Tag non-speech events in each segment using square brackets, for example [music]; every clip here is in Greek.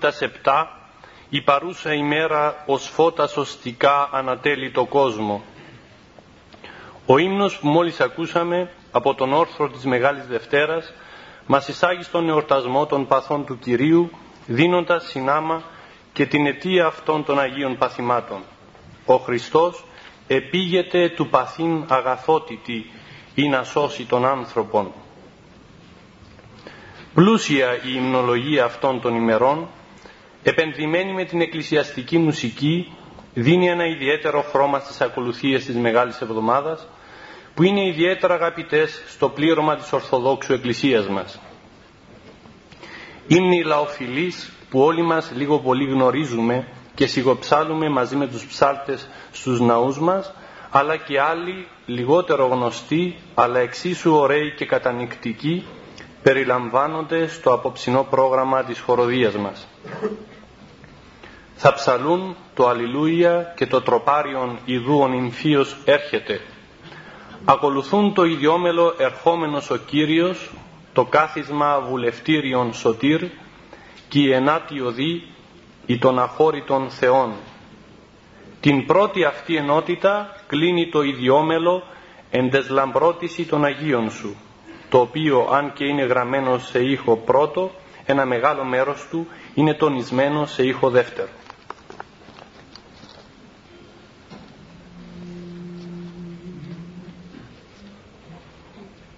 Τα πάθη τα σεπτά, η παρούσα ημέρα ως φώτας σωστικά ανατέλει το κόσμο. Ο ύμνος που μόλις ακούσαμε από τον όρθρο της Μεγάλης Δευτέρας μας εισάγει στον εορτασμό των παθών του Κυρίου δίνοντας συνάμα και την αιτία αυτών των Αγίων παθημάτων. Ο Χριστός επήγεται του παθήν αγαθότητη ή να σώσει τον άνθρωπον. Πλούσια η υμνολογία αυτών των ημερών, επενδυμένη με την εκκλησιαστική μουσική, δίνει ένα ιδιαίτερο χρώμα στις ακολουθίες της Μεγάλης Εβδομάδας, που είναι ιδιαίτερα αγαπητές στο πλήρωμα της Ορθοδόξου Εκκλησίας μας. Είναι η λαοφιλής που όλοι μας λίγο πολύ γνωρίζουμε και σιγοψάλουμε μαζί με τους ψάλτες στους ναούς μας, αλλά και άλλοι λιγότερο γνωστοί, αλλά εξίσου ωραίοι και κατανικτικοί, περιλαμβάνονται στο απόψινό πρόγραμμα της χοροδίας μας. Θα ψαλούν το Αλληλούια και το τροπάριον ιδούον Ινφίος έρχεται. Ακολουθούν το ιδιόμελο ερχόμενος ο Κύριος, το κάθισμα βουλευτήριον σωτήρ και η ενάτη οδή ή των αχώρητων θεών. Την πρώτη αυτή ενότητα κλείνει το ιδιόμελο εντεσλαμπρότηση των Αγίων σου το οποίο αν και είναι γραμμένο σε ήχο πρώτο, ένα μεγάλο μέρος του είναι τονισμένο σε ήχο δεύτερο.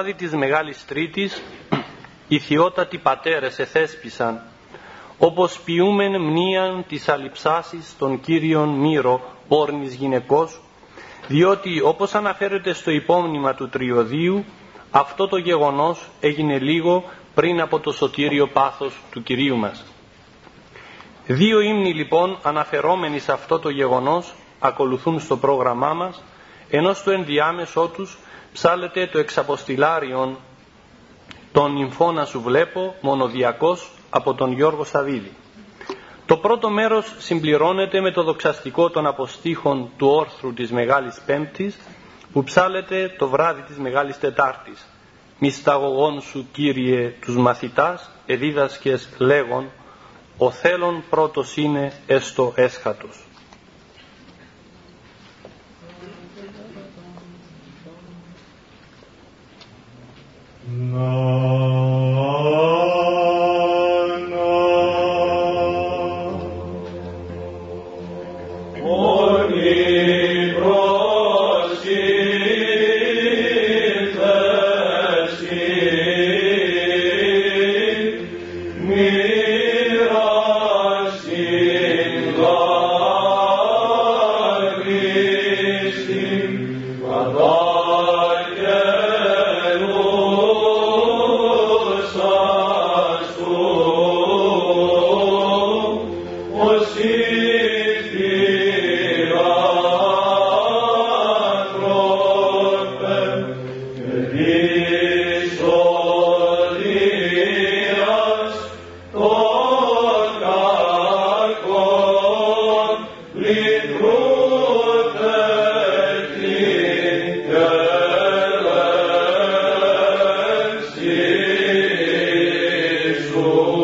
βράδυ της Μεγάλης Τρίτης οι θειότατοι πατέρες εθέσπισαν όπως ποιούμεν μνήαν της αλυψάσης των κύριων Μύρο, πόρνης γυναικός, διότι όπως αναφέρεται στο υπόμνημα του Τριωδίου, αυτό το γεγονός έγινε λίγο πριν από το σωτήριο πάθος του Κυρίου μας. Δύο ύμνοι λοιπόν αναφερόμενοι σε αυτό το γεγονός ακολουθούν στο πρόγραμμά μας, ενώ στο ενδιάμεσό τους Ψάλετε το εξαποστηλάριον «Τον νυμφώνα σου βλέπω» μονοδιακός από τον Γιώργο Σαβίδη. Το πρώτο μέρος συμπληρώνεται με το δοξαστικό των αποστήχων του όρθρου της Μεγάλης Πέμπτης που ψάλετε το βράδυ της Μεγάλης Τετάρτης. Μισταγωγών σου Κύριε τους μαθητάς εδίδασκες λέγον ο θέλων πρώτος είναι έστω έσχατος. No. Senhor.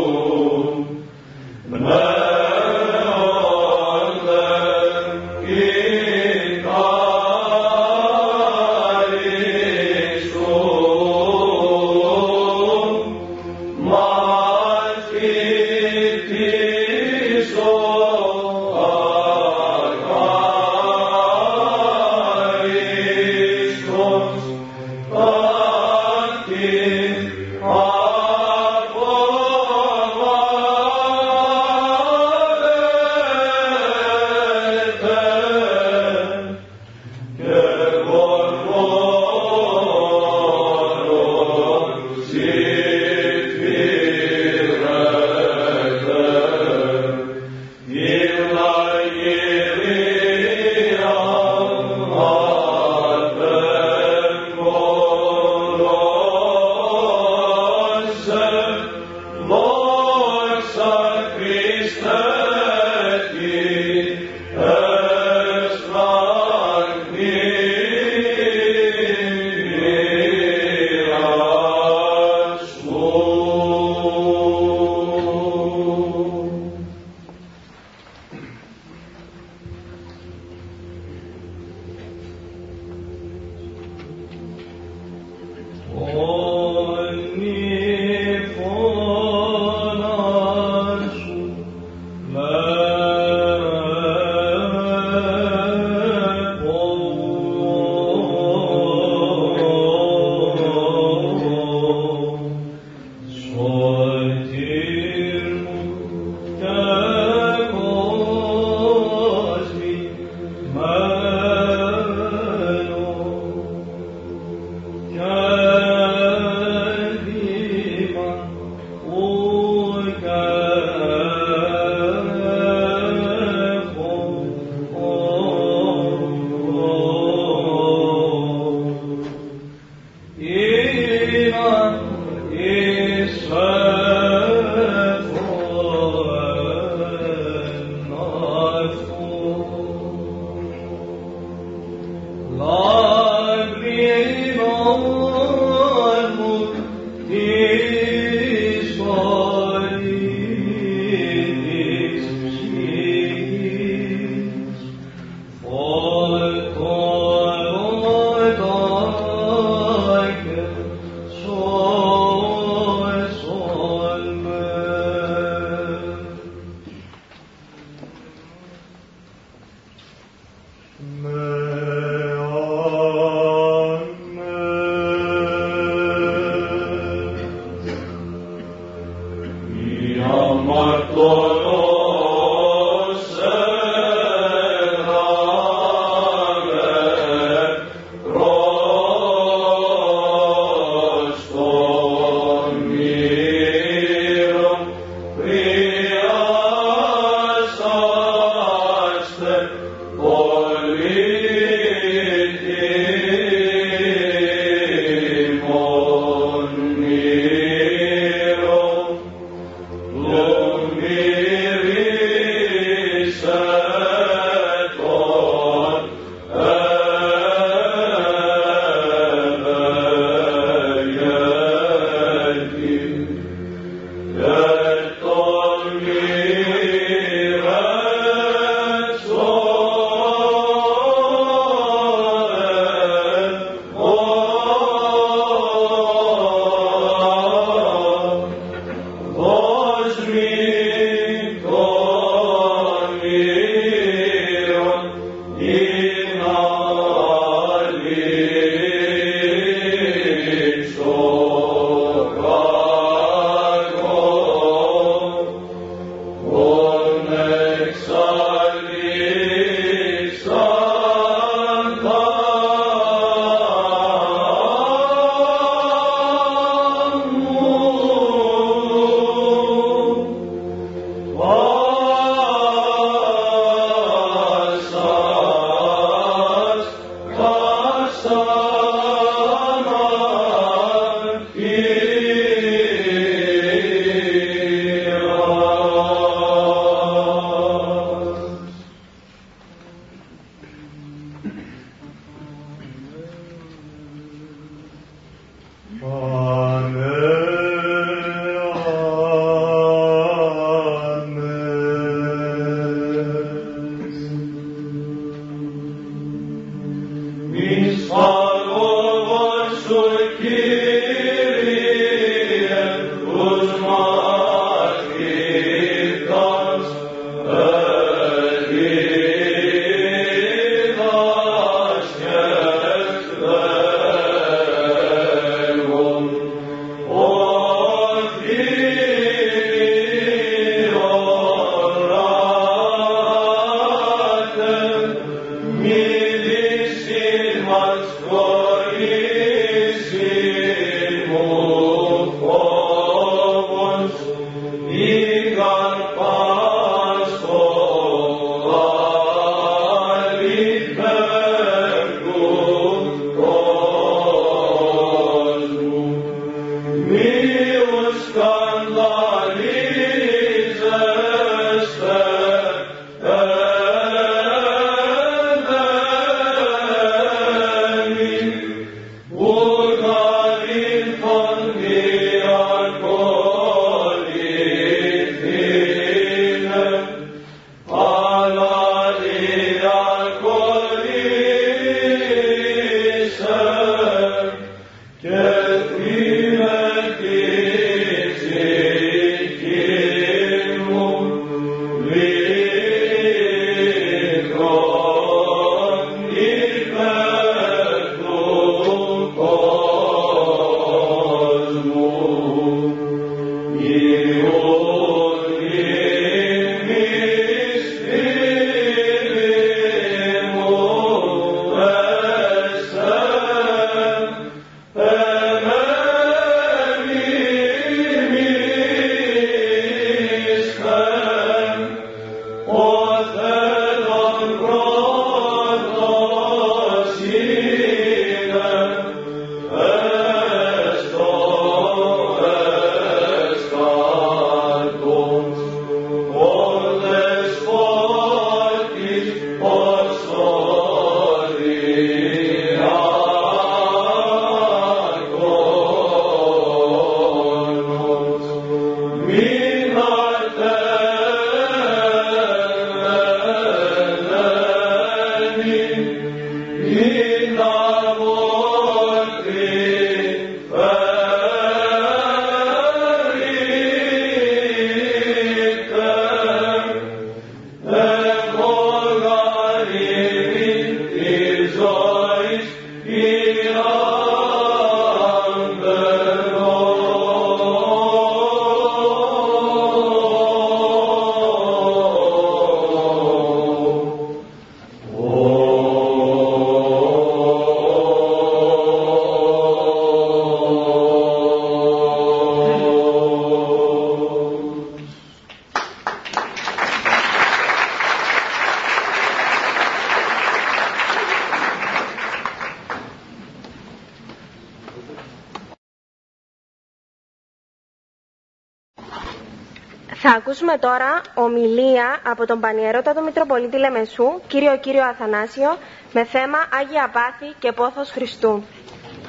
Ακούσουμε τώρα ομιλία από τον Πανιερότατο Μητροπολίτη Λεμεσού, κύριο κύριο Αθανάσιο, με θέμα Άγια Πάθη και Πόθος Χριστού.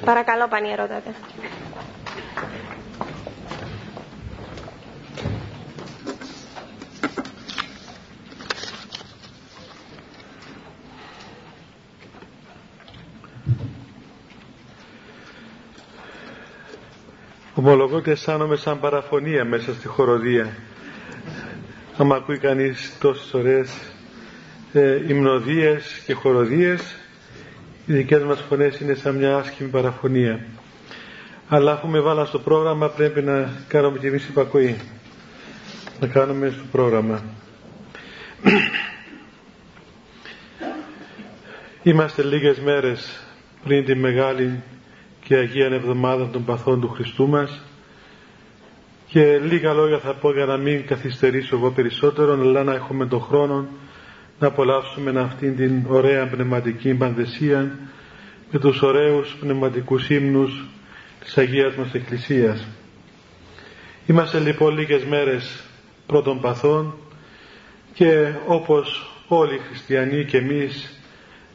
Παρακαλώ Πανιερότατε. Ομολογώ ότι αισθάνομαι σαν παραφωνία μέσα στη χοροδία άμα ακούει κανείς τόσες ωραίες ε, υμνοδίες και χοροδίες οι δικές μας φωνές είναι σαν μια άσχημη παραφωνία. Αλλά αφού με βάλα στο πρόγραμμα πρέπει να κάνουμε και εμείς υπακοή. Να κάνουμε στο πρόγραμμα. [clears throat] Είμαστε λίγες μέρες πριν τη Μεγάλη και Αγία Εβδομάδα των Παθών του Χριστού μας και λίγα λόγια θα πω για να μην καθυστερήσω εγώ περισσότερο, αλλά να έχουμε τον χρόνο να απολαύσουμε αυτήν την ωραία πνευματική πανδεσία με τους ωραίους πνευματικούς ύμνους της Αγίας μας Εκκλησίας. Είμαστε λοιπόν λίγες μέρες πρώτων παθών και όπως όλοι οι χριστιανοί και εμείς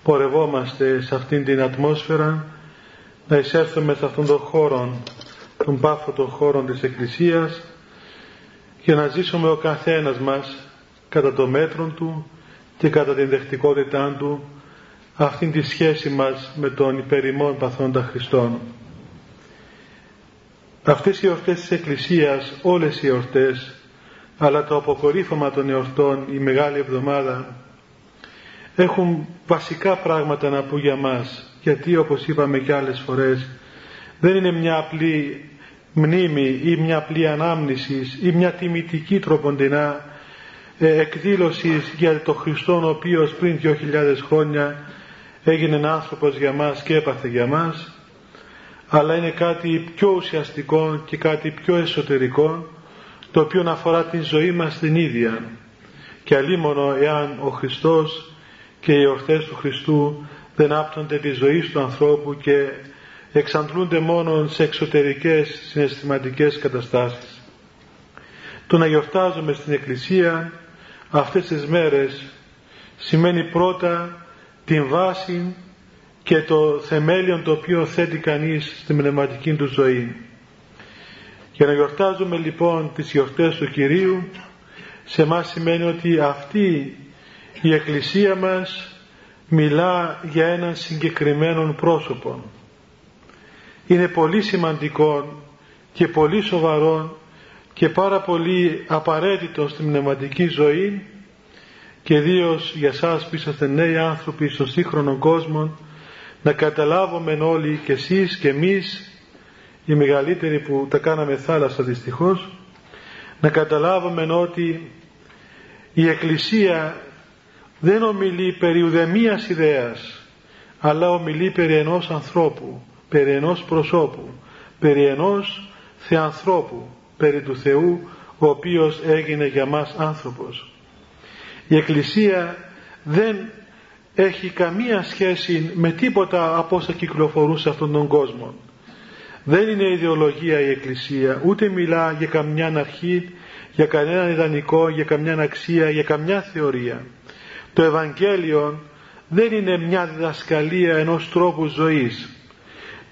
πορευόμαστε σε αυτήν την ατμόσφαιρα να εισέλθουμε σε αυτόν τον χώρο, τον πάφο των χώρων της Εκκλησίας και να ζήσουμε ο καθένας μας κατά το μέτρο του και κατά την δεχτικότητά του αυτήν τη σχέση μας με τον υπερημόν παθόντα Χριστόν. Αυτές οι εορτές της Εκκλησίας, όλες οι εορτές, αλλά το αποκορύφωμα των εορτών, η Μεγάλη Εβδομάδα, έχουν βασικά πράγματα να πούν για μας, γιατί όπως είπαμε και άλλες φορές, δεν είναι μια απλή μνήμη ή μια απλή ανάμνησης ή μια τιμητική τροποντινά ε, εκδήλωσης για το Χριστόν ο οποίος πριν 2.000 χρόνια έγινε άνθρωπος για μας και έπαθε για μας αλλά είναι κάτι πιο ουσιαστικό και κάτι πιο εσωτερικό το οποίο αφορά την ζωή μας την ίδια. Και αλίμονο εάν ο Χριστός και οι ορθές του Χριστού δεν άπτονται τη ζωή του ανθρώπου και εξαντλούνται μόνο σε εξωτερικές συναισθηματικές καταστάσεις. Το να γιορτάζουμε στην Εκκλησία αυτές τις μέρες σημαίνει πρώτα την βάση και το θεμέλιο το οποίο θέτει κανείς στην πνευματική του ζωή. Για να γιορτάζουμε λοιπόν τις γιορτές του Κυρίου σε μας σημαίνει ότι αυτή η Εκκλησία μας μιλά για έναν συγκεκριμένο πρόσωπο. Είναι πολύ σημαντικό και πολύ σοβαρό και πάρα πολύ απαραίτητο στην πνευματική ζωή και ιδίως για σας που είσαστε νέοι άνθρωποι στον σύγχρονο κόσμο να καταλάβουμε όλοι και εσείς και εμείς οι μεγαλύτεροι που τα κάναμε θάλασσα δυστυχώς να καταλάβουμε ότι η Εκκλησία δεν ομιλεί περί ουδεμίας ιδέας αλλά ομιλεί περί ενός ανθρώπου περί ενός προσώπου περί ενός θεανθρώπου περί του Θεού ο οποίος έγινε για μας άνθρωπος η Εκκλησία δεν έχει καμία σχέση με τίποτα από όσα κυκλοφορούν σε αυτόν τον κόσμο. Δεν είναι ιδεολογία η Εκκλησία, ούτε μιλά για καμιά αρχή, για κανέναν ιδανικό, για καμιά αξία, για καμιά θεωρία. Το Ευαγγέλιο δεν είναι μια διδασκαλία ενός τρόπου ζωής.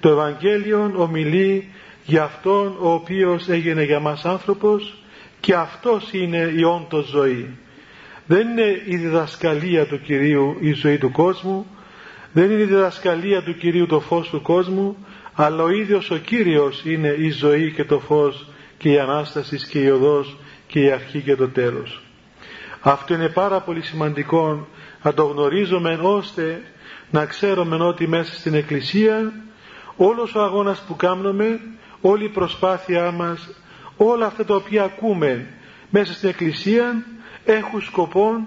Το Ευαγγέλιο ομιλεί για Αυτόν ο οποίος έγινε για μας άνθρωπος και Αυτός είναι η όντως ζωή. Δεν είναι η διδασκαλία του Κυρίου η ζωή του κόσμου, δεν είναι η διδασκαλία του Κυρίου το φως του κόσμου, αλλά ο ίδιος ο Κύριος είναι η ζωή και το φως και η Ανάστασης και η οδός και η αρχή και το τέλος. Αυτό είναι πάρα πολύ σημαντικό να το γνωρίζουμε ώστε να ξέρουμε ότι μέσα στην Εκκλησία όλος ο αγώνας που κάνουμε, όλη η προσπάθειά μας, όλα αυτά τα οποία ακούμε μέσα στην Εκκλησία έχουν σκοπό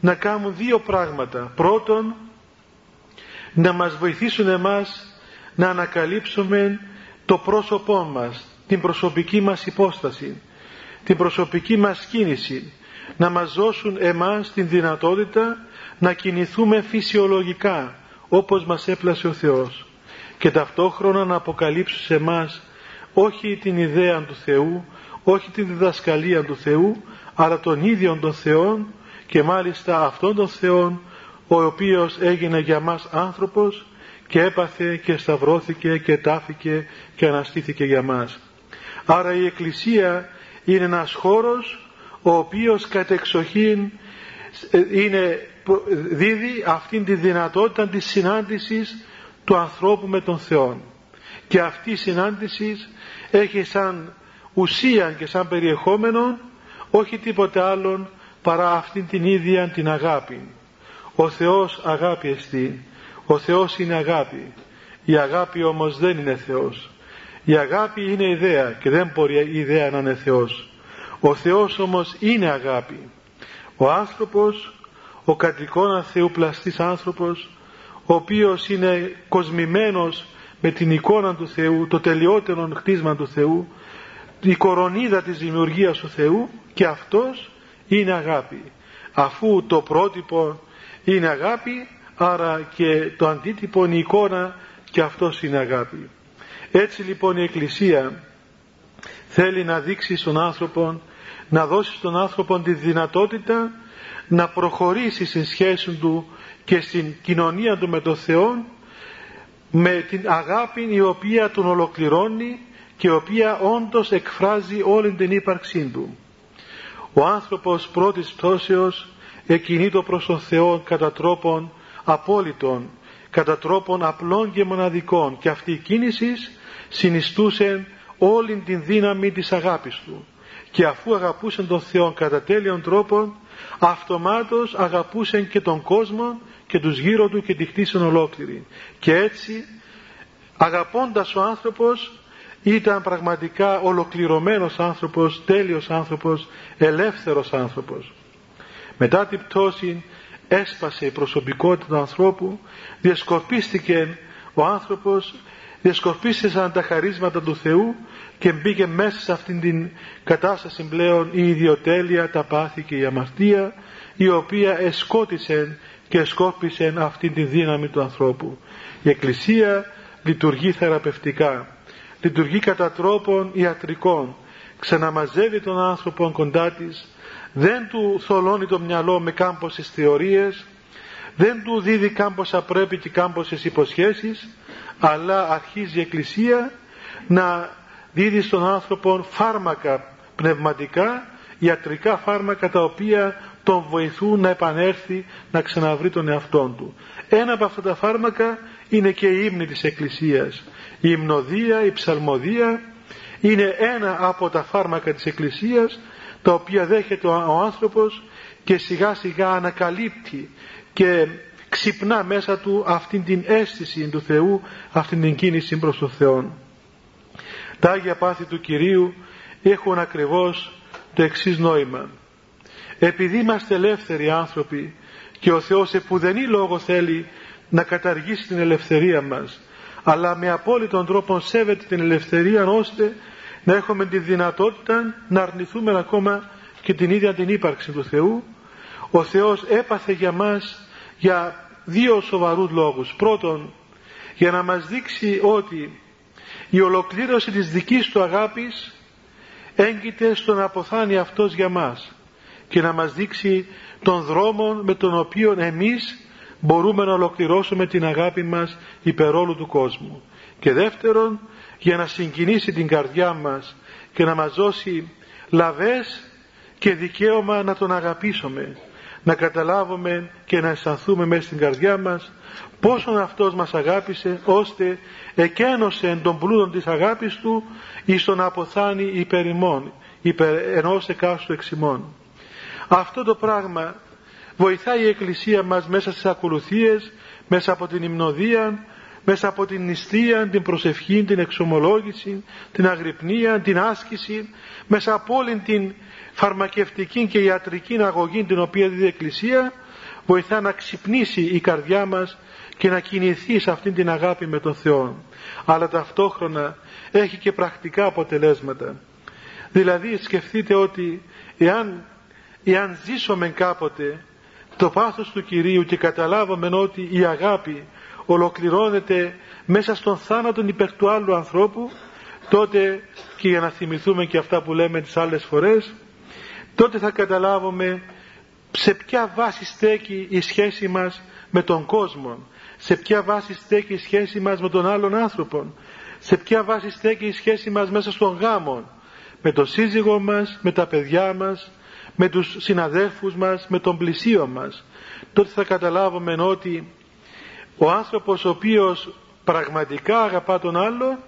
να κάνουν δύο πράγματα. Πρώτον, να μας βοηθήσουν εμάς να ανακαλύψουμε το πρόσωπό μας, την προσωπική μας υπόσταση, την προσωπική μας κίνηση, να μας δώσουν εμάς την δυνατότητα να κινηθούμε φυσιολογικά όπως μας έπλασε ο Θεός και ταυτόχρονα να αποκαλύψουν σε εμάς όχι την ιδέα του Θεού, όχι την διδασκαλία του Θεού, αλλά τον ίδιο τον Θεό και μάλιστα αυτόν τον Θεό ο οποίος έγινε για μας άνθρωπος και έπαθε και σταυρώθηκε και τάφηκε και αναστήθηκε για μας. Άρα η Εκκλησία είναι ένας χώρος ο οποίος κατεξοχήν ε, είναι, δίδει αυτήν τη δυνατότητα της συνάντησης του ανθρώπου με τον Θεό. Και αυτή η συνάντηση έχει σαν ουσία και σαν περιεχόμενο όχι τίποτε άλλον παρά αυτήν την ίδια την αγάπη. Ο Θεός αγάπη εστί. Ο Θεός είναι αγάπη. Η αγάπη όμως δεν είναι Θεός. Η αγάπη είναι ιδέα και δεν μπορεί η ιδέα να είναι Θεός. Ο Θεός όμως είναι αγάπη. Ο άνθρωπος, ο κατοικώνα Θεού πλαστής άνθρωπος, ο οποίος είναι κοσμημένος με την εικόνα του Θεού, το τελειότερο χτίσμα του Θεού, η κορονίδα της δημιουργίας του Θεού και αυτός είναι αγάπη. Αφού το πρότυπο είναι αγάπη, άρα και το αντίτυπο η εικόνα και αυτός είναι αγάπη έτσι λοιπόν η Εκκλησία θέλει να δείξει στον άνθρωπο να δώσει στον άνθρωπο τη δυνατότητα να προχωρήσει στην σχέση του και στην κοινωνία του με τον Θεό με την αγάπη η οποία τον ολοκληρώνει και η οποία όντως εκφράζει όλη την ύπαρξή του. Ο άνθρωπος πρώτης πτώσεως εκκινείτο προς τον Θεό κατά τρόπον απόλυτον, κατά τρόπον απλών και μοναδικών και αυτή η κίνηση συνιστούσε όλη την δύναμη της αγάπης του και αφού αγαπούσε τον Θεό κατά τέλειον τρόπον αυτομάτως αγαπούσε και τον κόσμο και τους γύρω του και τη χτίσαν ολόκληρη και έτσι αγαπώντας ο άνθρωπος ήταν πραγματικά ολοκληρωμένος άνθρωπος, τέλειος άνθρωπος, ελεύθερος άνθρωπος. Μετά την πτώση έσπασε η προσωπικότητα του ανθρώπου, διασκορπίστηκε ο άνθρωπος, διασκορπίστησαν τα χαρίσματα του Θεού και μπήκε μέσα σε αυτήν την κατάσταση πλέον η ιδιοτέλεια, τα πάθη και η αμαρτία η οποία εσκότησε και σκόρπισε αυτήν τη δύναμη του ανθρώπου. Η Εκκλησία λειτουργεί θεραπευτικά, λειτουργεί κατά τρόπον ιατρικών, ξαναμαζεύει τον άνθρωπο κοντά της, δεν του θολώνει το μυαλό με κάμποσες θεωρίες, δεν του δίδει κάμποσα πρέπει και κάμποσες υποσχέσεις, αλλά αρχίζει η Εκκλησία να δίδει στον άνθρωπο φάρμακα πνευματικά, ιατρικά φάρμακα τα οποία τον βοηθούν να επανέλθει να ξαναβρει τον εαυτό του. Ένα από αυτά τα φάρμακα είναι και η ύμνη της Εκκλησίας. Η υμνοδία, η ψαλμοδία είναι ένα από τα φάρμακα της Εκκλησίας τα οποία δέχεται ο άνθρωπος και σιγά σιγά ανακαλύπτει και ξυπνά μέσα του αυτήν την αίσθηση του Θεού, αυτήν την κίνηση προς τον Θεό. Τα Άγια Πάθη του Κυρίου έχουν ακριβώς το εξής νόημα επειδή είμαστε ελεύθεροι άνθρωποι και ο Θεός επουδενή λόγο θέλει να καταργήσει την ελευθερία μας αλλά με απόλυτον τρόπο σέβεται την ελευθερία ώστε να έχουμε τη δυνατότητα να αρνηθούμε ακόμα και την ίδια την ύπαρξη του Θεού ο Θεός έπαθε για μας για δύο σοβαρούς λόγους. Πρώτον για να μας δείξει ότι η ολοκλήρωση της δικής του αγάπης έγκυται στο να αποθάνει αυτός για μας και να μας δείξει τον δρόμο με τον οποίο εμείς μπορούμε να ολοκληρώσουμε την αγάπη μας υπερόλου του κόσμου. Και δεύτερον, για να συγκινήσει την καρδιά μας και να μας δώσει λαβές και δικαίωμα να τον αγαπήσουμε, να καταλάβουμε και να αισθανθούμε μέσα στην καρδιά μας πόσον αυτός μας αγάπησε ώστε εκένωσε τον πλούτο της αγάπης του εις τον αποθάνει υπερ ημών, υπερ ενός εκάστου εξημών. Αυτό το πράγμα βοηθάει η Εκκλησία μας μέσα στις ακολουθίες, μέσα από την υμνοδία, μέσα από την νηστεία, την προσευχή, την εξομολόγηση, την αγρυπνία, την άσκηση, μέσα από όλη την φαρμακευτική και ιατρική αγωγή την οποία δίδει η Εκκλησία, βοηθά να ξυπνήσει η καρδιά μας και να κινηθεί σε αυτήν την αγάπη με τον Θεό. Αλλά ταυτόχρονα έχει και πρακτικά αποτελέσματα. Δηλαδή σκεφτείτε ότι εάν εάν ζήσουμε κάποτε το πάθος του Κυρίου και καταλάβαμε ότι η αγάπη ολοκληρώνεται μέσα στον θάνατο υπέρ του άλλου ανθρώπου τότε και για να θυμηθούμε και αυτά που λέμε τις άλλες φορές τότε θα καταλάβουμε σε ποια βάση στέκει η σχέση μας με τον κόσμο σε ποια βάση στέκει η σχέση μας με τον άλλον άνθρωπο σε ποια βάση στέκει η σχέση μας μέσα στον γάμο με τον σύζυγό μας, με τα παιδιά μας με τους συναδέλφους μας, με τον πλησίο μας, τότε θα καταλάβουμε ότι ο άνθρωπος ο οποίος πραγματικά αγαπά τον άλλον,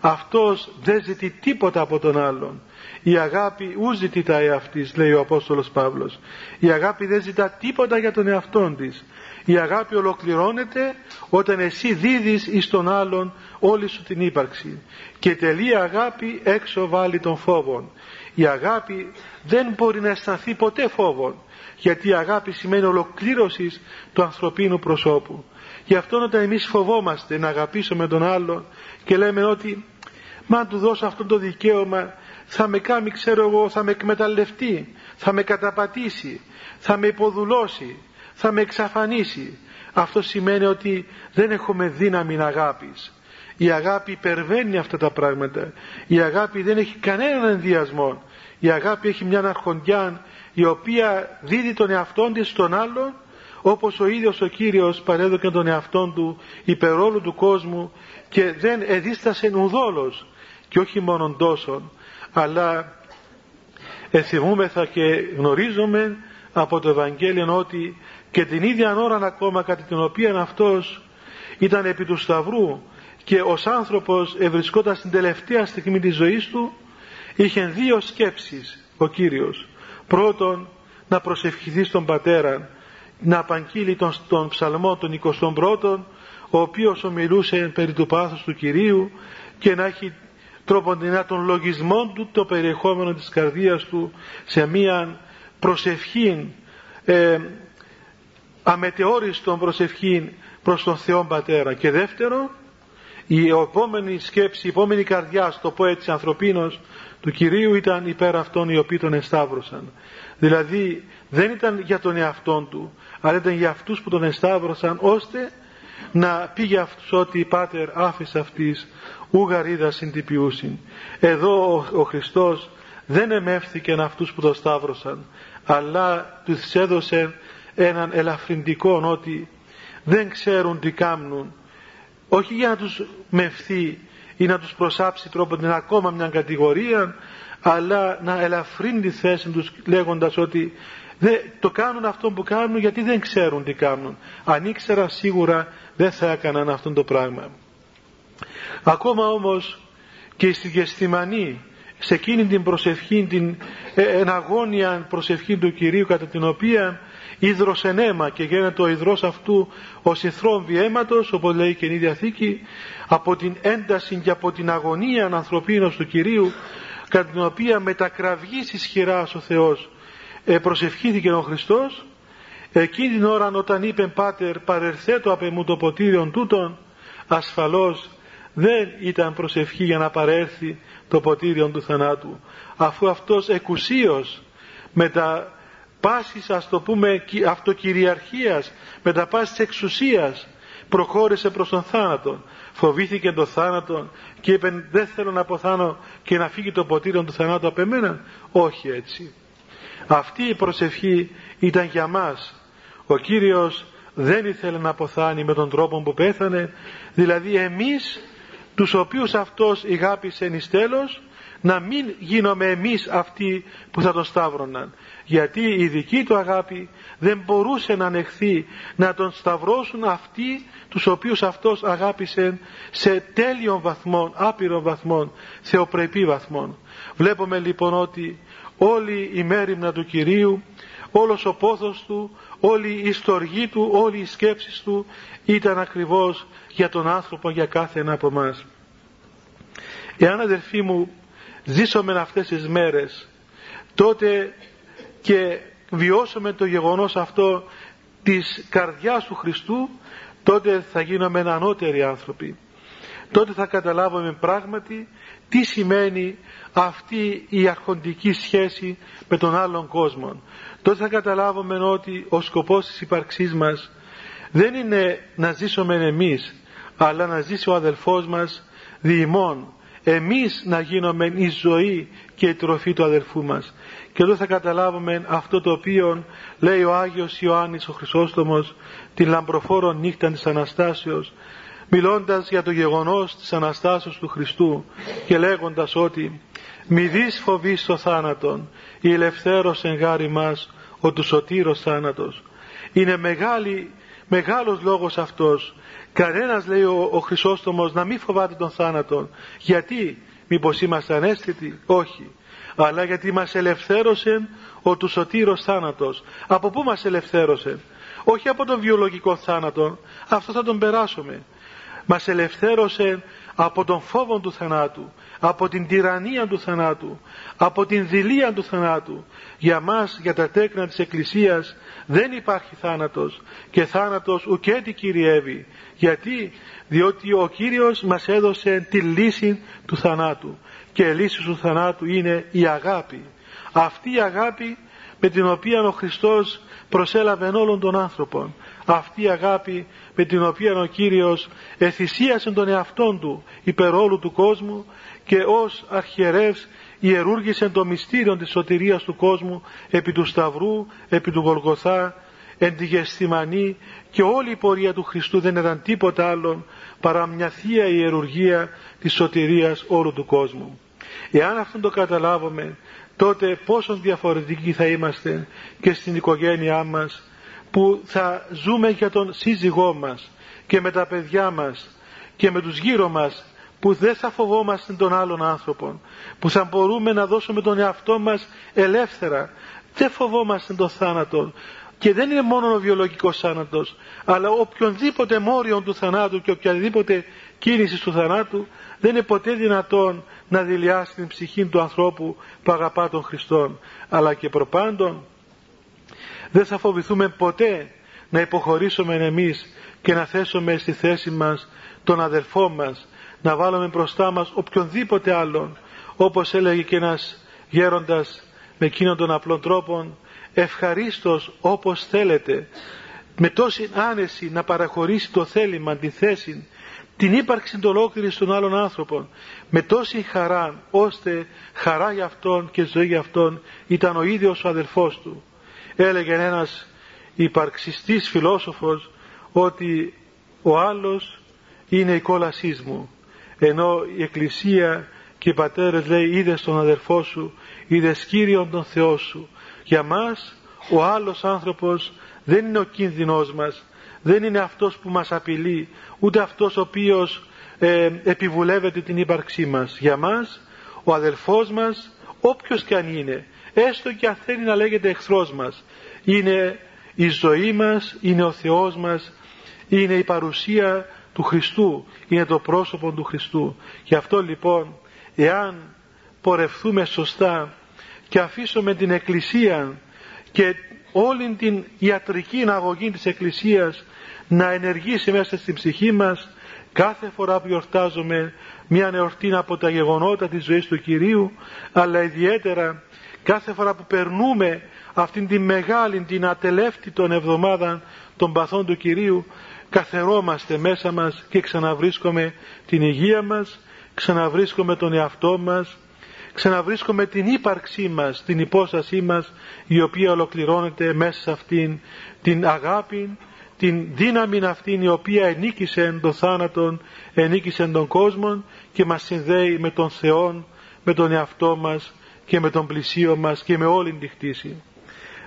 αυτός δεν ζητεί τίποτα από τον άλλον. Η αγάπη ου ζητητά εαυτής, λέει ο Απόστολος Παύλος. Η αγάπη δεν ζητά τίποτα για τον εαυτόν της. Η αγάπη ολοκληρώνεται όταν εσύ δίδεις εις τον άλλον όλη σου την ύπαρξη. Και τελεία αγάπη έξω βάλει τον φόβον. Η αγάπη δεν μπορεί να αισθανθεί ποτέ φόβο γιατί η αγάπη σημαίνει ολοκλήρωσης του ανθρωπίνου προσώπου. Γι' αυτό όταν εμείς φοβόμαστε να αγαπήσουμε τον άλλον και λέμε ότι μα του δώσω αυτό το δικαίωμα θα με κάνει ξέρω εγώ θα με εκμεταλλευτεί, θα με καταπατήσει, θα με υποδουλώσει, θα με εξαφανίσει. αυτό σημαίνει ότι δεν έχουμε δύναμη αγάπης η αγάπη υπερβαίνει αυτά τα πράγματα η αγάπη δεν έχει κανέναν ενδιασμό η αγάπη έχει μια αρχοντιά η οποία δίδει τον εαυτόν της στον άλλον όπως ο ίδιος ο Κύριος παρέδωκε τον εαυτόν του υπερόλου του κόσμου και δεν εδίστασε ουδόλος και όχι μόνον τόσο αλλά εθιμούμεθα και γνωρίζουμε από το Ευαγγέλιο ότι και την ίδια ώρα ακόμα κατά την οποία αυτός ήταν επί του Σταυρού και ως άνθρωπος ευρισκόταν στην τελευταία στιγμή της ζωής του είχε δύο σκέψεις ο Κύριος. Πρώτον να προσευχηθεί στον Πατέρα να απαγγείλει τον, τον ψαλμό των 21 ο οποίος ομιλούσε περί του πάθους του Κυρίου και να έχει τρόπον τον λογισμό του το περιεχόμενο της καρδίας του σε μία προσευχή ε, αμετεόριστον προσευχή προς τον Θεό Πατέρα. Και δεύτερο η επόμενη σκέψη, η επόμενη καρδιά στο πω έτσι ανθρωπίνος του Κυρίου ήταν υπέρ αυτών οι οποίοι τον εσταύρωσαν δηλαδή δεν ήταν για τον εαυτόν του αλλά ήταν για αυτούς που τον εσταύρωσαν ώστε να πει για αυτούς ότι Πάτερ άφησε αυτής ουγαρίδα συντυπιούσιν εδώ ο, ο Χριστός δεν εμεύθηκε αυτούς που τον σταύρωσαν αλλά τους έδωσε έναν ελαφρυντικό ότι δεν ξέρουν τι κάνουν όχι για να τους μευθεί ή να τους προσάψει τρόπο την ακόμα μια κατηγορία αλλά να ελαφρύνει τη θέση τους λέγοντας ότι δεν, το κάνουν αυτό που κάνουν γιατί δεν ξέρουν τι κάνουν. Αν ήξερα σίγουρα δεν θα έκαναν αυτό το πράγμα ακόμα όμως και στη Γεστημανή σε εκείνη την προσευχή την ε, εναγώνια προσευχή του Κυρίου κατά την οποία ίδρωσεν αίμα και γίνεται ο υδρός αυτού ο συθρόμβη αίματος όπως λέει και η Διαθήκη από την ένταση και από την αγωνία ανθρωπίνος του Κυρίου κατά την οποία μετακραυγής ισχυρά ο Θεός ε, προσευχήθηκε ο Χριστός. Εκείνη την ώρα όταν είπε Πάτερ παρερθέτω απ' εμού το ποτήριον τούτον ασφαλώς δεν ήταν προσευχή για να παρέρθει το ποτήριον του θανάτου αφού αυτός εκουσίως με τα πάσης ας το πούμε αυτοκυριαρχίας με τα πάσης εξουσίας προχώρησε προς τον θάνατο. Φοβήθηκε τον θάνατο και είπε δεν θέλω να αποθάνω και να φύγει το ποτήριο του θανάτου από εμένα όχι έτσι. Αυτή η προσευχή ήταν για μας. Ο Κύριος δεν ήθελε να αποθάνει με τον τρόπο που πέθανε δηλαδή εμείς τους οποίους αυτός ηγάπησε εις τέλος να μην γίνομαι εμείς αυτοί που θα τον σταύρωναν γιατί η δική του αγάπη δεν μπορούσε να ανεχθεί να τον σταυρώσουν αυτοί τους οποίους αυτός αγάπησε σε τέλειων βαθμών, άπειρων βαθμών, θεοπρεπή βαθμών. Βλέπουμε λοιπόν ότι όλη η μέρημνα του Κυρίου, όλος ο πόθος του, όλη η στοργή του, όλη η σκέψη του ήταν ακριβώς για τον άνθρωπο, για κάθε ένα από εμάς. Εάν αδερφοί μου ζήσουμε αυτές τις μέρες, τότε και βιώσουμε το γεγονός αυτό της καρδιάς του Χριστού τότε θα γίνουμε ανώτεροι άνθρωποι. Τότε θα καταλάβουμε πράγματι τι σημαίνει αυτή η αρχοντική σχέση με τον άλλον κόσμο τότε θα καταλάβουμε ότι ο σκοπός της ύπαρξής μας δεν είναι να ζήσουμε εμείς αλλά να ζήσει ο αδελφός μας διημών εμείς να γίνουμε η ζωή και η τροφή του αδελφού μας και εδώ θα καταλάβουμε αυτό το οποίο λέει ο Άγιος Ιωάννης ο Χρυσόστομος την λαμπροφόρο νύχτα της Αναστάσεως μιλώντας για το γεγονός της Αναστάσεως του Χριστού και λέγοντας ότι «Μη δεις φοβείς το θάνατον, η ελευθέρωσεν γάρι μας ο του σωτήρος θάνατος». Είναι μεγάλη, μεγάλος λόγος αυτός. Κανένας λέει ο, ο Χρυσόστομος να μην φοβάται τον θάνατον. Γιατί, μήπως είμαστε ανέστητοι; Όχι αλλά γιατί μας ελευθέρωσε ο του σωτήρος θάνατος. Από πού μας ελευθέρωσε; Όχι από τον βιολογικό θάνατο, αυτό θα τον περάσουμε. Μας ελευθέρωσε από τον φόβο του θανάτου, από την τυραννία του θανάτου, από την δηλία του θανάτου. Για μας, για τα τέκνα της Εκκλησίας, δεν υπάρχει θάνατος και θάνατος ουκέτι κυριεύει. Γιατί; Διότι ο Κύριος μας έδωσε τη λύση του θανάτου και λύση του θανάτου είναι η αγάπη. Αυτή η αγάπη με την οποία ο Χριστός προσέλαβε όλων των άνθρωπων. αυτή η αγάπη με την οποία ο Κύριος εθυσίασε τον εαυτόν του υπερ όλου του κόσμου και ως αρχιερεύς ιερούργησε το μυστήριο της σωτηρίας του κόσμου επί του Σταυρού, επί του Γολγοθά, εν τη Γεστημανή και όλη η πορεία του Χριστού δεν ήταν τίποτα άλλο παρά μια θεία ιερουργία της σωτηρίας όλου του κόσμου. Εάν αυτό το καταλάβουμε τότε πόσο διαφορετικοί θα είμαστε και στην οικογένειά μας που θα ζούμε για τον σύζυγό μας και με τα παιδιά μας και με τους γύρω μας που δεν θα φοβόμαστε τον άλλον άνθρωπο που θα μπορούμε να δώσουμε τον εαυτό μας ελεύθερα. Δεν φοβόμαστε τον θάνατο και δεν είναι μόνο ο βιολογικός θάνατος αλλά οποιονδήποτε μόριο του θανάτου και οποιαδήποτε κίνηση του θανάτου δεν είναι ποτέ δυνατόν να δηλιάσει την ψυχή του ανθρώπου που αγαπά τον Χριστόν. Αλλά και προπάντων δεν θα φοβηθούμε ποτέ να υποχωρήσουμε εμείς και να θέσουμε στη θέση μας τον αδελφό μας να βάλουμε μπροστά μας οποιονδήποτε άλλον όπως έλεγε και ένας γέροντας με εκείνον τον απλών τρόπον ευχαρίστως όπως θέλετε με τόση άνεση να παραχωρήσει το θέλημα, τη θέση την ύπαρξη του ολόκληρη των άλλων άνθρωπων με τόση χαρά ώστε χαρά για αυτόν και ζωή για αυτόν ήταν ο ίδιος ο αδελφός του έλεγε ένας υπαρξιστής φιλόσοφος ότι ο άλλος είναι η κόλασής μου ενώ η Εκκλησία και οι πατέρες λέει είδε τον αδελφό σου είδε Κύριον τον Θεό σου. Για μας ο άλλος άνθρωπος δεν είναι ο κίνδυνός μας δεν είναι αυτός που μας απειλεί ούτε αυτός ο οποίος ε, επιβουλεύεται την ύπαρξή μας. Για μας ο αδελφός μας όποιος και αν είναι έστω και αν θέλει να λέγεται εχθρός μας είναι η ζωή μας είναι ο Θεός μας είναι η παρουσία του Χριστού είναι το πρόσωπο του Χριστού. Γι' αυτό λοιπόν εάν πορευθούμε σωστά και αφήσουμε την Εκκλησία και όλη την ιατρική αγωγή της Εκκλησίας να ενεργήσει μέσα στην ψυχή μας κάθε φορά που γιορτάζουμε μια εορτή από τα γεγονότα της ζωής του Κυρίου αλλά ιδιαίτερα κάθε φορά που περνούμε αυτήν την μεγάλη την ατελεύτητον εβδομάδα των παθών του Κυρίου καθερώμαστε μέσα μας και ξαναβρίσκουμε την υγεία μας ξαναβρίσκουμε τον εαυτό μας ξαναβρίσκουμε την ύπαρξή μας την υπόστασή μας η οποία ολοκληρώνεται μέσα σε αυτήν την αγάπη την δύναμη αυτήν η οποία ενίκησε τον θάνατον ενίκησε τον κόσμο και μας συνδέει με τον Θεό με τον εαυτό μας και με τον πλησίο μας και με όλη την χτίση.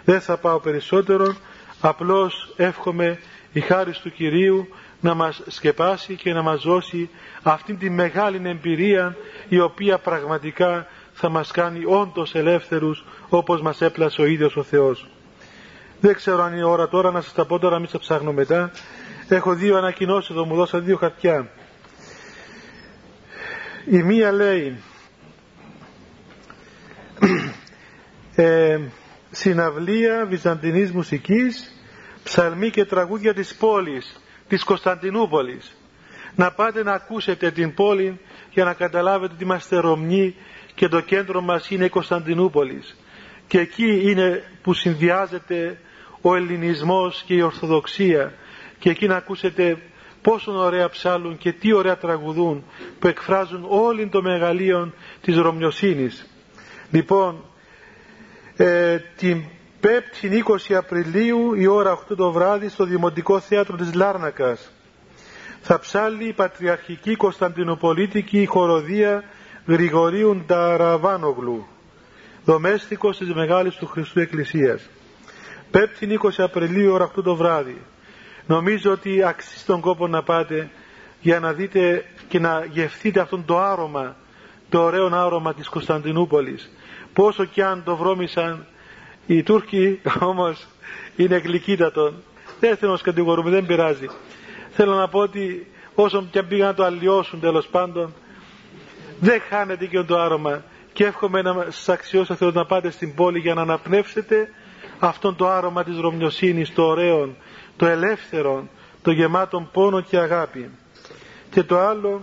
Δεν θα πάω περισσότερο απλώς εύχομαι η χάρη του Κυρίου να μας σκεπάσει και να μας δώσει αυτήν τη μεγάλη εμπειρία η οποία πραγματικά θα μας κάνει όντως ελεύθερους όπως μας έπλασε ο ίδιος ο Θεός. Δεν ξέρω αν είναι ώρα τώρα να σας τα πω τώρα, μην σας ψάχνω μετά. Έχω δύο ανακοινώσεις εδώ, μου δώσα δύο χαρτιά. Η μία λέει [clears throat] ε, συναυλία βυζαντινής μουσικής ψαλμοί και τραγούδια της πόλης της Κωνσταντινούπολης. Να πάτε να ακούσετε την πόλη για να καταλάβετε ότι είμαστε Ρωμνοί και το κέντρο μας είναι η Κωνσταντινούπολης. Και εκεί είναι που συνδυάζεται ο ελληνισμός και η Ορθοδοξία. Και εκεί να ακούσετε πόσο ωραία ψάλουν και τι ωραία τραγουδούν που εκφράζουν όλη το μεγαλείο της Ρωμιοσύνης. Λοιπόν, ε, την 5η 20 Απριλίου η ώρα 8 το βράδυ στο Δημοτικό Θέατρο της Λάρνακας. Θα ψάλει η Πατριαρχική Κωνσταντινοπολίτικη χοροδία Γρηγορίου Νταραβάνογλου δομέστικος της Μεγάλης του Χριστού Εκκλησίας. 5η 20 Απριλίου ώρα 8 το βράδυ. Νομίζω ότι αξίζει τον κόπο να πάτε για να δείτε και να γευθείτε αυτόν το άρωμα το ωραίο άρωμα της Κωνσταντινούπολης. Πόσο κι αν το βρώμησαν οι Τούρκοι [laughs] όμως είναι γλυκύτατον. Δεν θέλω να τους κατηγορούμε δεν πειράζει. Θέλω να πω ότι όσο και αν πήγαν να το αλλοιώσουν τέλος πάντων δεν χάνεται και το άρωμα. Και εύχομαι να σας αξιώσω θέλω να πάτε στην πόλη για να αναπνεύσετε αυτόν το άρωμα της Ρωμιοσύνης το ωραίο, το ελεύθερο το γεμάτο πόνο και αγάπη. Και το άλλο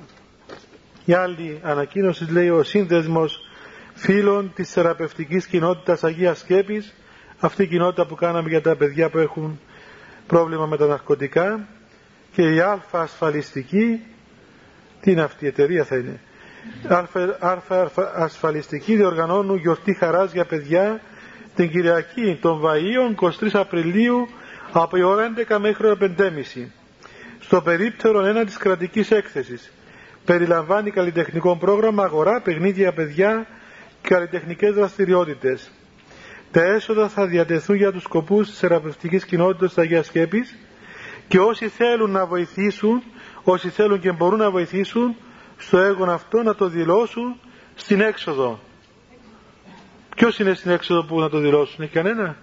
η άλλη ανακοίνωση λέει ο σύνδεσμος φίλων της θεραπευτικής κοινότητας Αγίας Σκέπης αυτή η κοινότητα που κάναμε για τα παιδιά που έχουν πρόβλημα με τα ναρκωτικά και η αλφα ασφαλιστική τι είναι αυτή η εταιρεία θα είναι; Αλφα ασφαλιστική διοργανώνουν γιορτή χαράς για παιδιά την Κυριακή των Βαΐων 23 Απριλίου από η ώρα 11 μέχρι ώρα 5.30 στο περίπτερο ένα της κρατικής έκθεσης. Περιλαμβάνει καλλιτεχνικό πρόγραμμα, αγορά, παιχνίδια παιδιά και καλλιτεχνικές δραστηριότητες. Τα έσοδα θα διατεθούν για τους σκοπούς της θεραπευτικής κοινότητας της Αγίας Σκέπης και όσοι θέλουν να βοηθήσουν, όσοι θέλουν και μπορούν να βοηθήσουν στο έργο αυτό να το δηλώσουν στην έξοδο. Ποιος είναι στην έξοδο που να το δηλώσουν, έχει κανένα;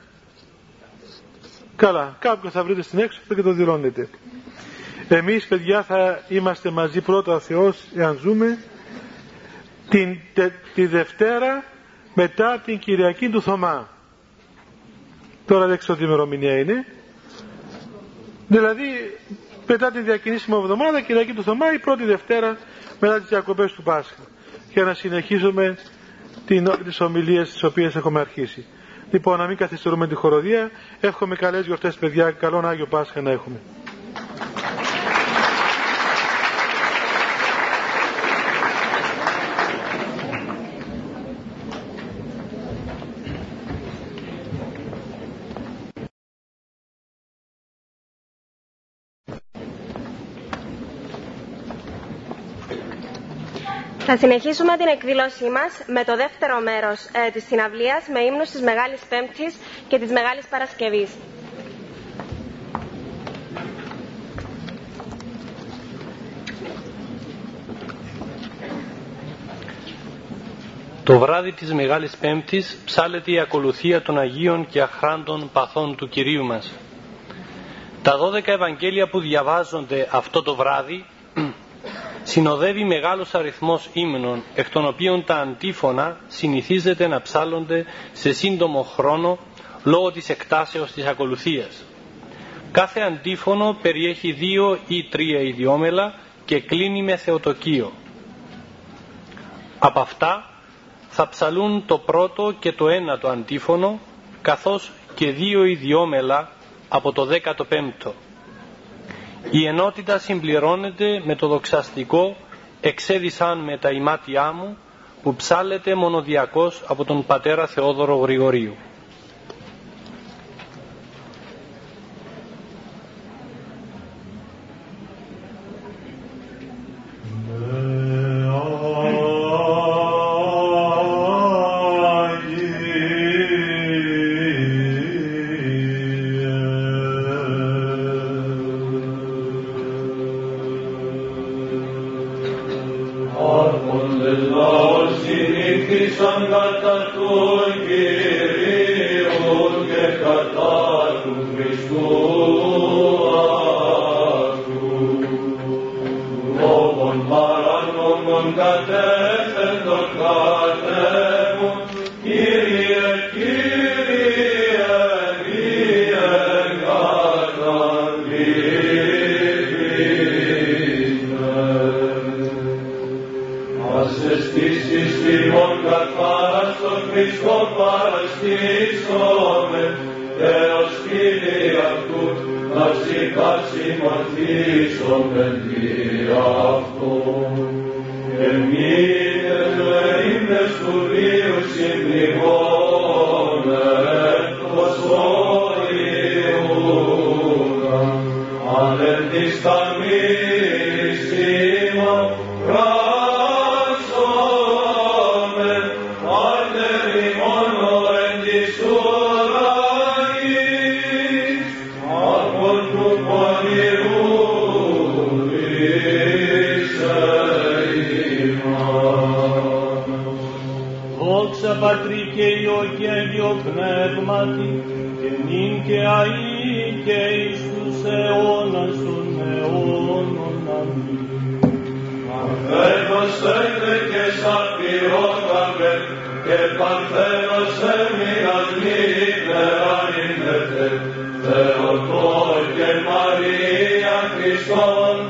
Καλά, κάποιος θα βρείτε στην έξοδο και το δηλώνετε. Εμείς παιδιά θα είμαστε μαζί πρώτα ο Θεός εάν ζούμε την, τη Δευτέρα μετά την Κυριακή του Θωμά. Τώρα δεν ξέρω τι ημερομηνία είναι. Δηλαδή μετά την διακινήσιμη εβδομάδα, Κυριακή του Θωμά, η πρώτη Δευτέρα μετά τις διακοπές του Πάσχα. Για να συνεχίσουμε την, τις ομιλίες τις οποίες έχουμε αρχίσει. Λοιπόν, να μην καθυστερούμε τη χοροδία. Εύχομαι καλές γιορτές παιδιά. Καλό Άγιο Πάσχα να έχουμε. Θα συνεχίσουμε την εκδήλωσή μας με το δεύτερο μέρος ε, της συναυλίας με ύμνους της Μεγάλης Πέμπτης και της Μεγάλης Παρασκευής. Το βράδυ της Μεγάλης Πέμπτης ψάλεται η ακολουθία των Αγίων και Αχράντων Παθών του Κυρίου μας. Τα δώδεκα Ευαγγέλια που διαβάζονται αυτό το βράδυ συνοδεύει μεγάλος αριθμός ύμνων, εκ των οποίων τα αντίφωνα συνηθίζεται να ψάλλονται σε σύντομο χρόνο λόγω της εκτάσεως της ακολουθίας. Κάθε αντίφωνο περιέχει δύο ή τρία ιδιόμελα και κλείνει με θεοτοκείο. Από αυτά θα ψαλούν το πρώτο και το ένατο αντίφωνο, καθώς και δύο ιδιόμελα από το δέκατο πέμπτο. Η ενότητα συμπληρώνεται με το δοξαστικό «Εξέδισαν με τα ημάτια μου» που ψάλεται μονοδιακός από τον πατέρα Θεόδωρο Γρηγορίου.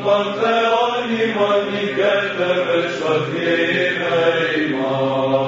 Panteleon, Monica, the Vespa, Amen.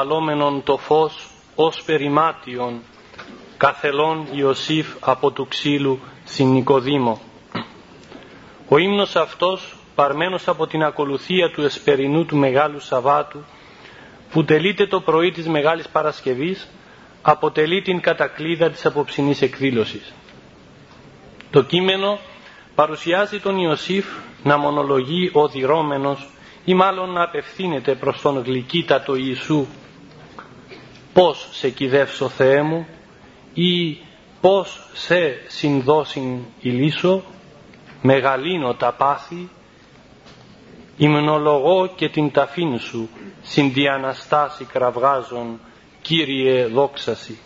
Τον αναβαλόμενον το φως ως περιμάτιον καθελών Ιωσήφ από του ξύλου στην Ο ύμνος αυτός παρμένος από την ακολουθία του εσπερινού του Μεγάλου Σαββάτου που τελείται το πρωί της Μεγάλης Παρασκευής αποτελεί την κατακλίδα της απόψινής εκδήλωσης. Το κείμενο παρουσιάζει τον Ιωσήφ να μονολογεί οδηρώμενος ή μάλλον να απευθύνεται προς τον γλυκύτατο Ιησού πώς σε κυδεύσω Θεέ μου ή πώς σε συνδώσιν ηλίσω μεγαλύνω τα πάθη υμνολογώ και την ταφήν σου συνδιαναστάσει κραυγάζων Κύριε δόξαση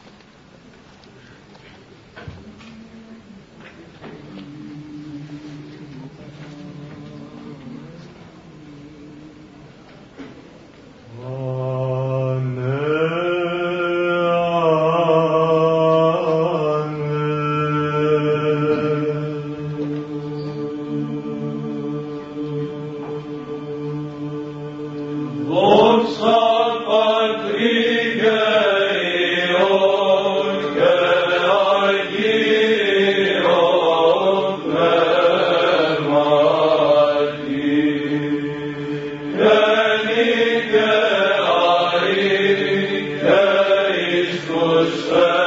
was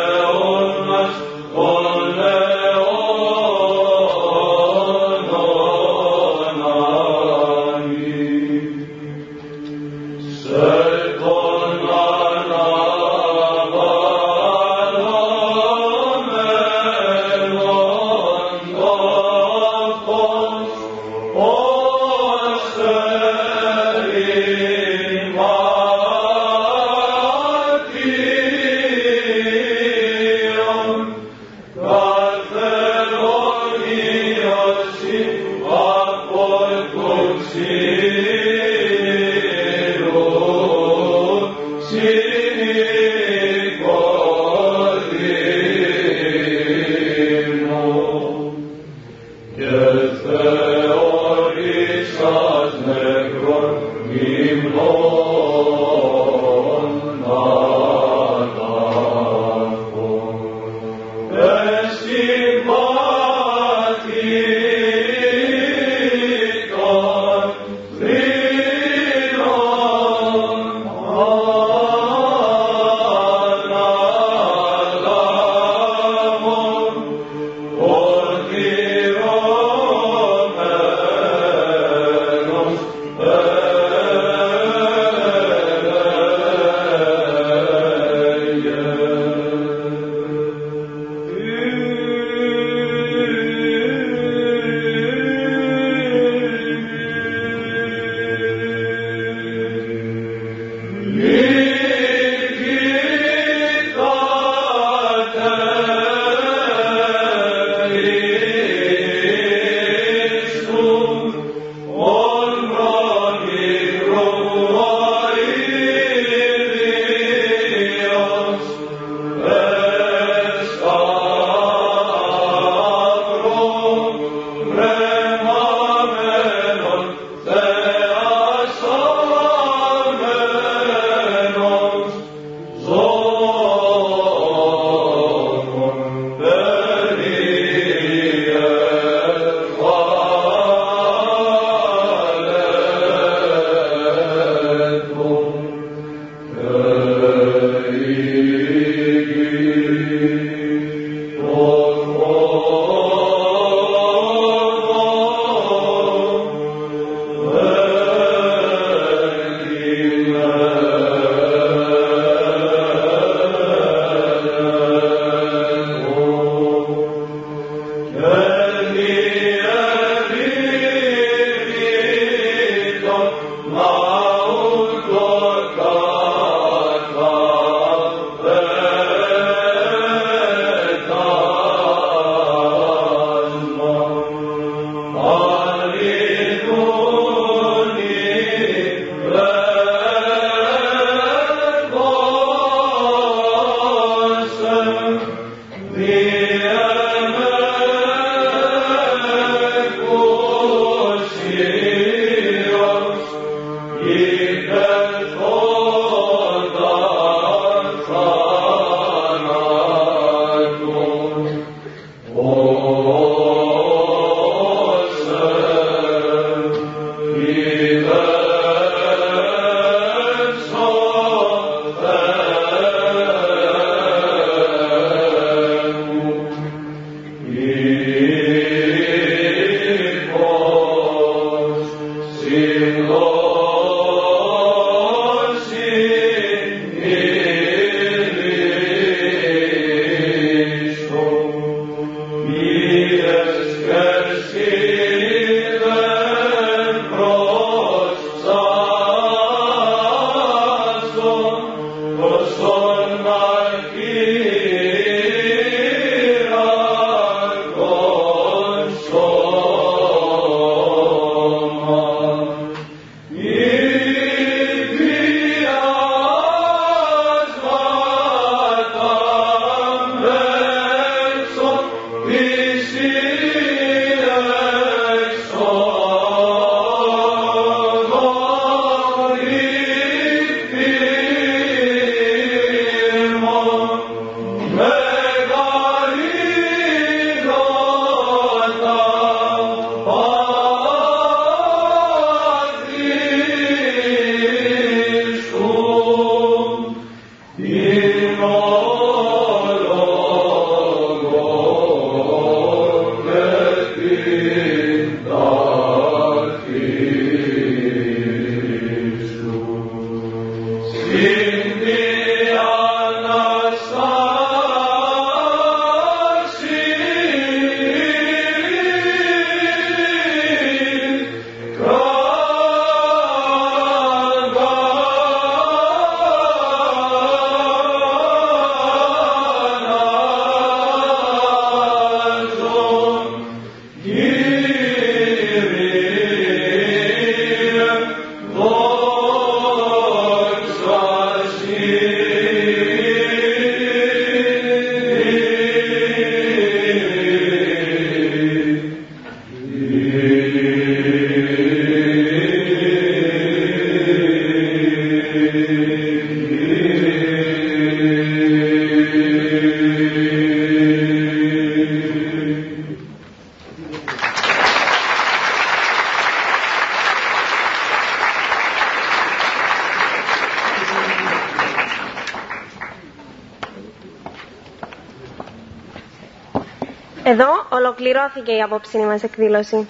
ολοκληρώθηκε η απόψινή μας εκδήλωση.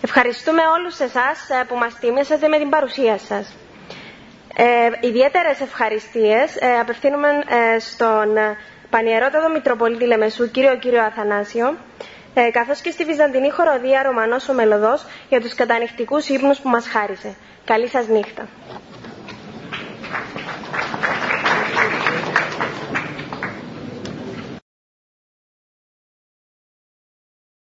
Ευχαριστούμε όλους εσάς ε, που μας τίμησατε με την παρουσία σας. Ε, ιδιαίτερες ευχαριστίες ε, απευθύνουμε ε, στον ε, Πανιερότατο Μητροπολίτη Λεμεσού, κύριο κύριο Αθανάσιο, ε, καθώς και στη Βυζαντινή Χοροδία Ρωμανός ο Μελωδός για τους κατανυχτικούς ύπνους που μας χάρισε. Καλή σας νύχτα.